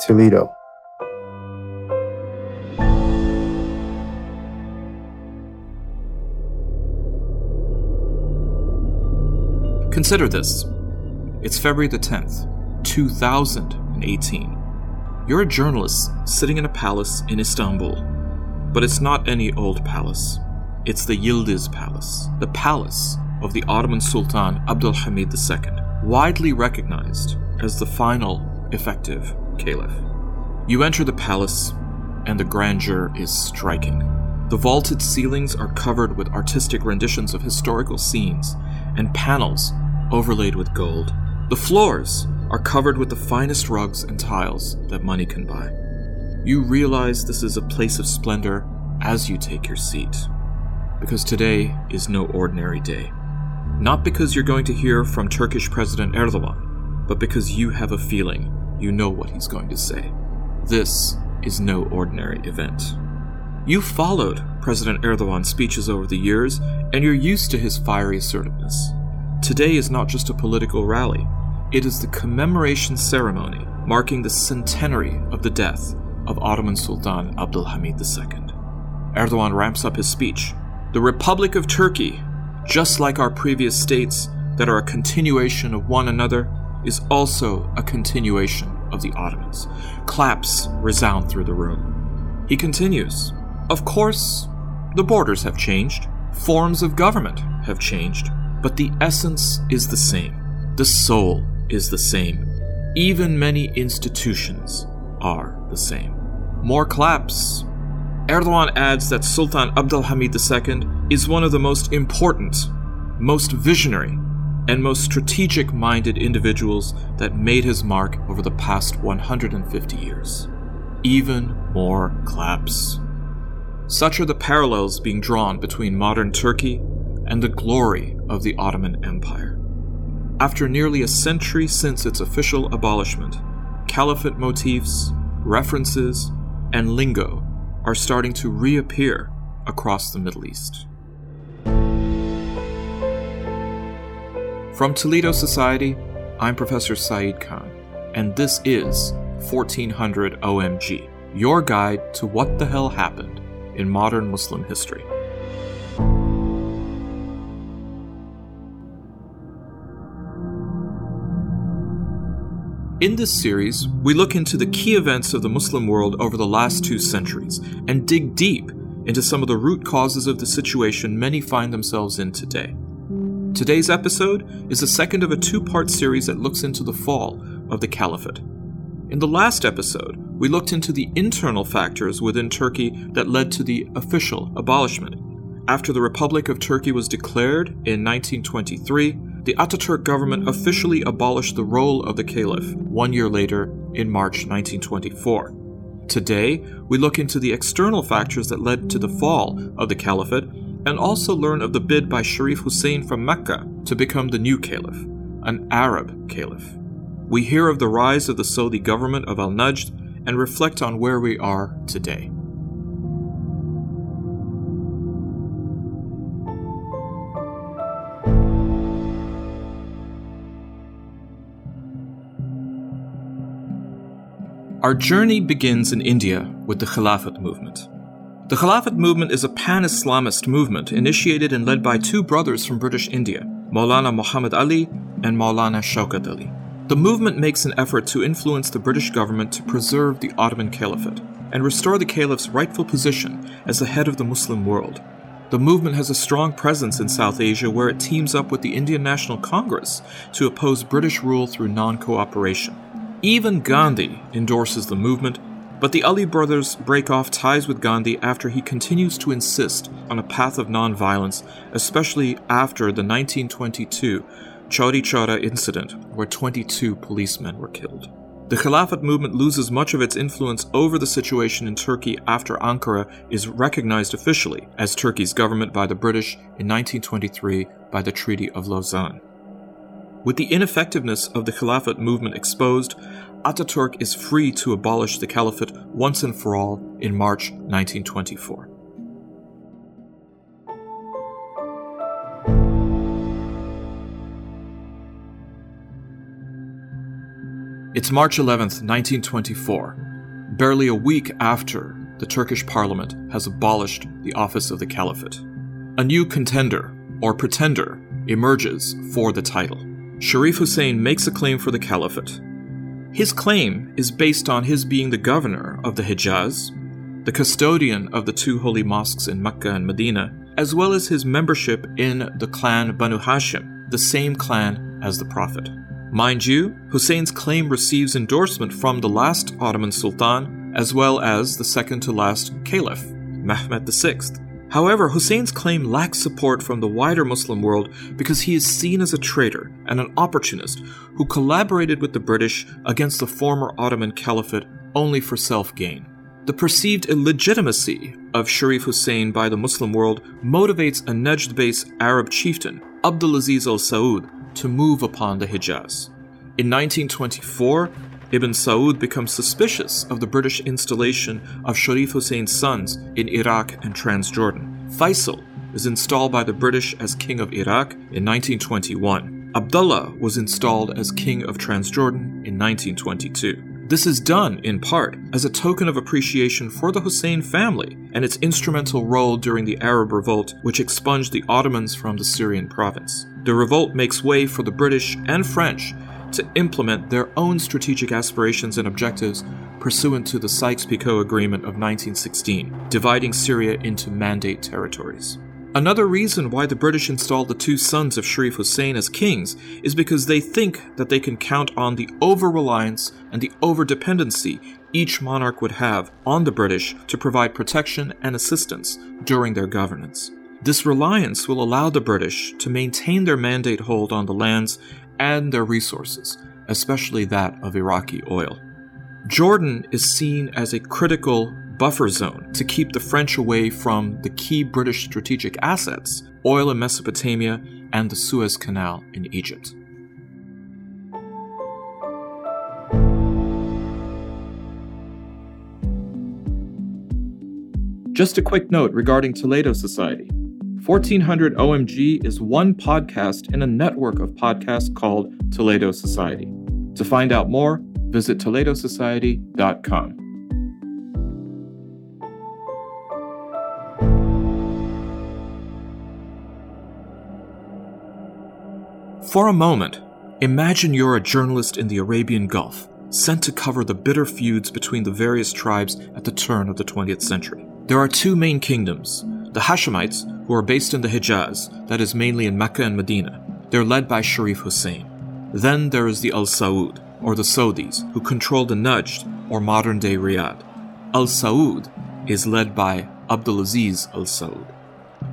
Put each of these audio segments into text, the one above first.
Toledo. Consider this. It's February the 10th, 2018. You're a journalist sitting in a palace in Istanbul. But it's not any old palace. It's the Yildiz Palace, the palace of the Ottoman Sultan Abdulhamid II, widely recognized as the final effective caliph. You enter the palace, and the grandeur is striking. The vaulted ceilings are covered with artistic renditions of historical scenes and panels overlaid with gold. The floors are covered with the finest rugs and tiles that money can buy. You realize this is a place of splendor as you take your seat. Because today is no ordinary day. Not because you're going to hear from Turkish President Erdogan, but because you have a feeling you know what he's going to say. This is no ordinary event. You've followed President Erdogan's speeches over the years, and you're used to his fiery assertiveness. Today is not just a political rally, it is the commemoration ceremony marking the centenary of the death of Ottoman Sultan Abdulhamid II. Erdogan ramps up his speech. The Republic of Turkey, just like our previous states that are a continuation of one another, is also a continuation of the Ottomans. Claps resound through the room. He continues Of course, the borders have changed, forms of government have changed, but the essence is the same. The soul is the same. Even many institutions are the same. More claps. Erdogan adds that Sultan Abdulhamid II is one of the most important, most visionary, and most strategic minded individuals that made his mark over the past 150 years. Even more claps. Such are the parallels being drawn between modern Turkey and the glory of the Ottoman Empire. After nearly a century since its official abolishment, caliphate motifs, references, and lingo are starting to reappear across the Middle East. From Toledo Society, I'm Professor Saeed Khan, and this is 1400 OMG, your guide to what the hell happened in modern Muslim history. In this series, we look into the key events of the Muslim world over the last two centuries and dig deep into some of the root causes of the situation many find themselves in today. Today's episode is the second of a two part series that looks into the fall of the caliphate. In the last episode, we looked into the internal factors within Turkey that led to the official abolishment. After the Republic of Turkey was declared in 1923, the Ataturk government officially abolished the role of the caliph one year later in March 1924. Today, we look into the external factors that led to the fall of the caliphate and also learn of the bid by Sharif Hussein from Mecca to become the new caliph, an Arab caliph. We hear of the rise of the Saudi government of Al Najd and reflect on where we are today. Our journey begins in India with the Khilafat movement. The Khilafat movement is a pan Islamist movement initiated and led by two brothers from British India, Maulana Muhammad Ali and Maulana Shaukat Ali. The movement makes an effort to influence the British government to preserve the Ottoman Caliphate and restore the caliph's rightful position as the head of the Muslim world. The movement has a strong presence in South Asia where it teams up with the Indian National Congress to oppose British rule through non cooperation. Even Gandhi endorses the movement, but the Ali brothers break off ties with Gandhi after he continues to insist on a path of nonviolence, especially after the 1922 Chauri Chaura incident, where 22 policemen were killed. The Khilafat movement loses much of its influence over the situation in Turkey after Ankara is recognized officially as Turkey's government by the British in 1923 by the Treaty of Lausanne. With the ineffectiveness of the Khilafat movement exposed, Ataturk is free to abolish the caliphate once and for all in March 1924. It's March 11th, 1924, barely a week after the Turkish parliament has abolished the office of the caliphate. A new contender, or pretender, emerges for the title. Sharif Hussein makes a claim for the caliphate. His claim is based on his being the governor of the Hijaz, the custodian of the two holy mosques in Mecca and Medina, as well as his membership in the clan Banu Hashim, the same clan as the Prophet. Mind you, Hussein's claim receives endorsement from the last Ottoman Sultan, as well as the second to last Caliph, Mehmed VI. However, Hussein's claim lacks support from the wider Muslim world because he is seen as a traitor and an opportunist who collaborated with the British against the former Ottoman Caliphate only for self gain. The perceived illegitimacy of Sharif Hussein by the Muslim world motivates a Najd based Arab chieftain, Abdulaziz al Saud, to move upon the Hijaz. In 1924, Ibn Saud becomes suspicious of the British installation of Sharif Hussein's sons in Iraq and Transjordan. Faisal is installed by the British as King of Iraq in 1921. Abdullah was installed as King of Transjordan in 1922. This is done, in part, as a token of appreciation for the Hussein family and its instrumental role during the Arab Revolt, which expunged the Ottomans from the Syrian province. The revolt makes way for the British and French to implement their own strategic aspirations and objectives pursuant to the Sykes Picot Agreement of 1916, dividing Syria into mandate territories. Another reason why the British installed the two sons of Sharif Hussein as kings is because they think that they can count on the over reliance and the over dependency each monarch would have on the British to provide protection and assistance during their governance. This reliance will allow the British to maintain their mandate hold on the lands and their resources, especially that of Iraqi oil. Jordan is seen as a critical buffer zone to keep the French away from the key British strategic assets, oil in Mesopotamia and the Suez Canal in Egypt. Just a quick note regarding Toledo Society. 1400 OMG is one podcast in a network of podcasts called Toledo Society. To find out more, visit toledosociety.com. For a moment, imagine you're a journalist in the Arabian Gulf, sent to cover the bitter feuds between the various tribes at the turn of the 20th century. There are two main kingdoms the Hashemites, who are based in the Hijaz, that is mainly in Mecca and Medina. They're led by Sharif Hussein. Then there is the Al Saud, or the Saudis, who control the Najd, or modern day Riyadh. Al Saud is led by Abdulaziz Al Saud.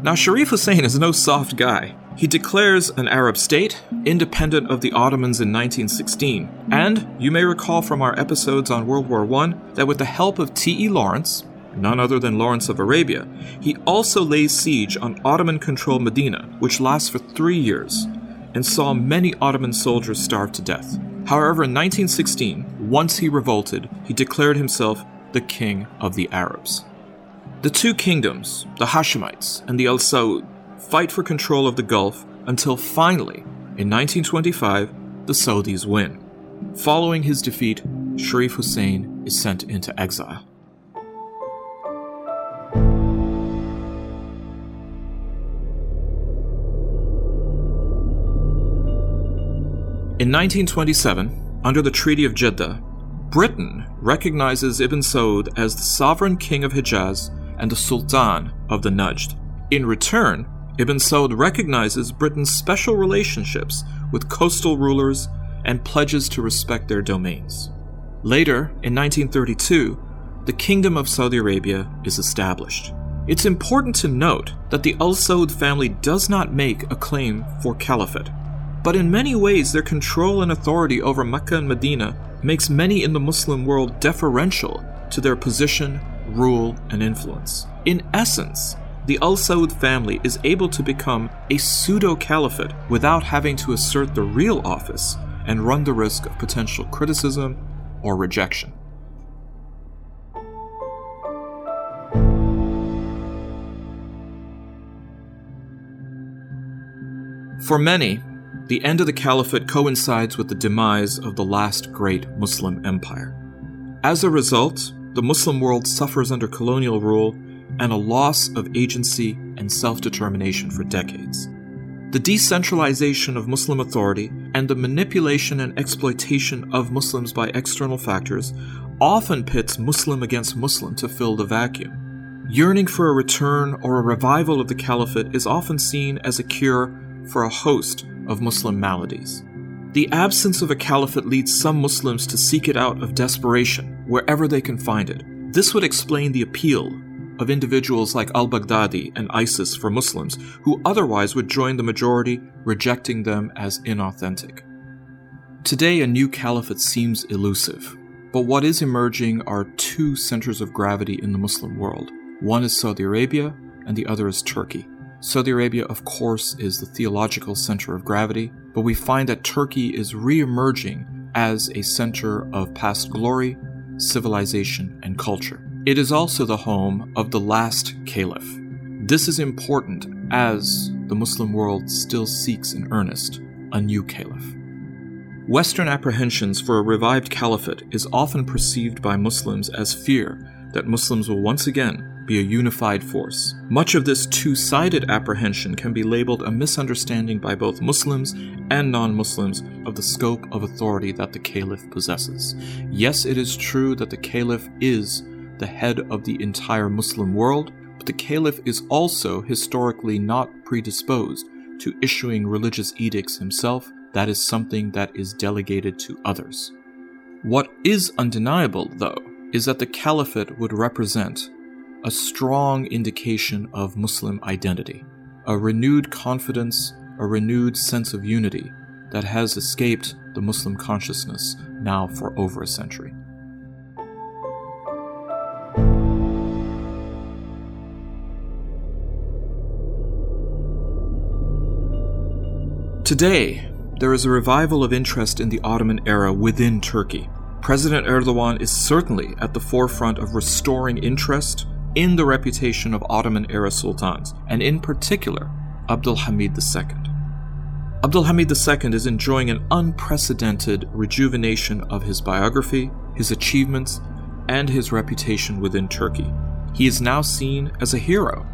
Now, Sharif Hussein is no soft guy. He declares an Arab state, independent of the Ottomans in 1916. And you may recall from our episodes on World War I that with the help of T.E. Lawrence, none other than Lawrence of Arabia, he also lays siege on Ottoman controlled Medina, which lasts for three years, and saw many Ottoman soldiers starve to death. However, in 1916, once he revolted, he declared himself the king of the Arabs. The two kingdoms, the Hashemites and the Al Saud, fight for control of the Gulf until finally, in 1925, the Saudis win. Following his defeat, Sharif Hussein is sent into exile. In 1927, under the Treaty of Jeddah, Britain recognizes Ibn Saud as the sovereign king of Hijaz and the Sultan of the Najd. In return, Ibn Saud recognizes Britain's special relationships with coastal rulers and pledges to respect their domains. Later, in 1932, the Kingdom of Saudi Arabia is established. It's important to note that the Al Saud family does not make a claim for caliphate, but in many ways their control and authority over Mecca and Medina makes many in the Muslim world deferential to their position, rule, and influence. In essence, the Al Saud family is able to become a pseudo caliphate without having to assert the real office and run the risk of potential criticism or rejection. For many, The end of the caliphate coincides with the demise of the last great Muslim empire. As a result, the Muslim world suffers under colonial rule and a loss of agency and self determination for decades. The decentralization of Muslim authority and the manipulation and exploitation of Muslims by external factors often pits Muslim against Muslim to fill the vacuum. Yearning for a return or a revival of the caliphate is often seen as a cure for a host of Muslim maladies. The absence of a caliphate leads some Muslims to seek it out of desperation wherever they can find it. This would explain the appeal of individuals like al Baghdadi and ISIS for Muslims who otherwise would join the majority, rejecting them as inauthentic. Today, a new caliphate seems elusive, but what is emerging are two centers of gravity in the Muslim world. One is Saudi Arabia, and the other is Turkey. Saudi Arabia, of course, is the theological center of gravity, but we find that Turkey is re emerging as a center of past glory, civilization, and culture. It is also the home of the last caliph. This is important as the Muslim world still seeks in earnest a new caliph. Western apprehensions for a revived caliphate is often perceived by Muslims as fear that Muslims will once again be a unified force. Much of this two sided apprehension can be labeled a misunderstanding by both Muslims and non Muslims of the scope of authority that the caliph possesses. Yes, it is true that the caliph is the head of the entire Muslim world, but the caliph is also historically not predisposed to issuing religious edicts himself. That is something that is delegated to others. What is undeniable, though, is that the caliphate would represent a strong indication of Muslim identity, a renewed confidence, a renewed sense of unity that has escaped the Muslim consciousness now for over a century. Today, there is a revival of interest in the Ottoman era within Turkey. President Erdogan is certainly at the forefront of restoring interest in the reputation of Ottoman era sultans, and in particular, Abdul Hamid II. Abdul Hamid II is enjoying an unprecedented rejuvenation of his biography, his achievements, and his reputation within Turkey. He is now seen as a hero,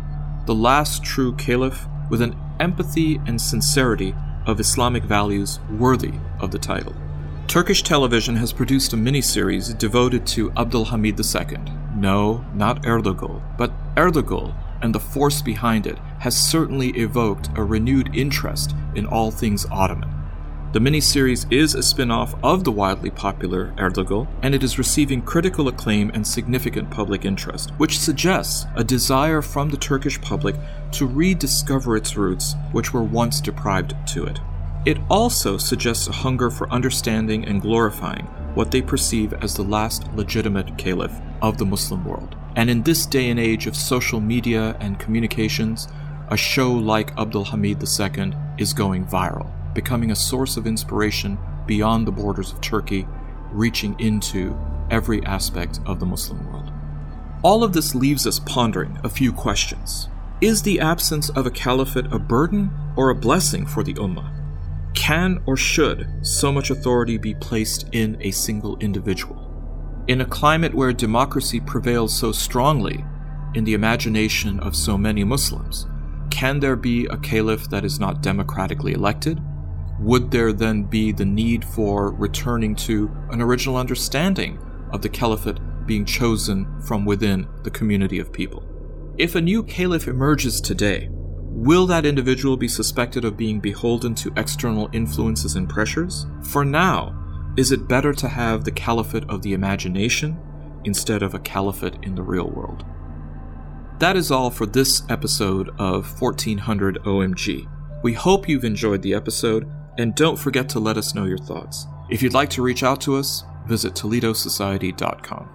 the last true caliph with an empathy and sincerity of Islamic values worthy of the title. Turkish television has produced a miniseries devoted to Abdulhamid II. No, not Erdogan, but Ertugrul and the force behind it has certainly evoked a renewed interest in all things Ottoman. The miniseries is a spin off of the wildly popular Ertugrul, and it is receiving critical acclaim and significant public interest, which suggests a desire from the Turkish public to rediscover its roots, which were once deprived to it. It also suggests a hunger for understanding and glorifying what they perceive as the last legitimate caliph of the Muslim world. And in this day and age of social media and communications, a show like Abdul Hamid II is going viral, becoming a source of inspiration beyond the borders of Turkey, reaching into every aspect of the Muslim world. All of this leaves us pondering a few questions. Is the absence of a caliphate a burden or a blessing for the Ummah? Can or should so much authority be placed in a single individual? In a climate where democracy prevails so strongly in the imagination of so many Muslims, can there be a caliph that is not democratically elected? Would there then be the need for returning to an original understanding of the caliphate being chosen from within the community of people? If a new caliph emerges today, Will that individual be suspected of being beholden to external influences and pressures? For now, is it better to have the caliphate of the imagination instead of a caliphate in the real world? That is all for this episode of 1400 OMG. We hope you've enjoyed the episode, and don't forget to let us know your thoughts. If you'd like to reach out to us, visit ToledoSociety.com.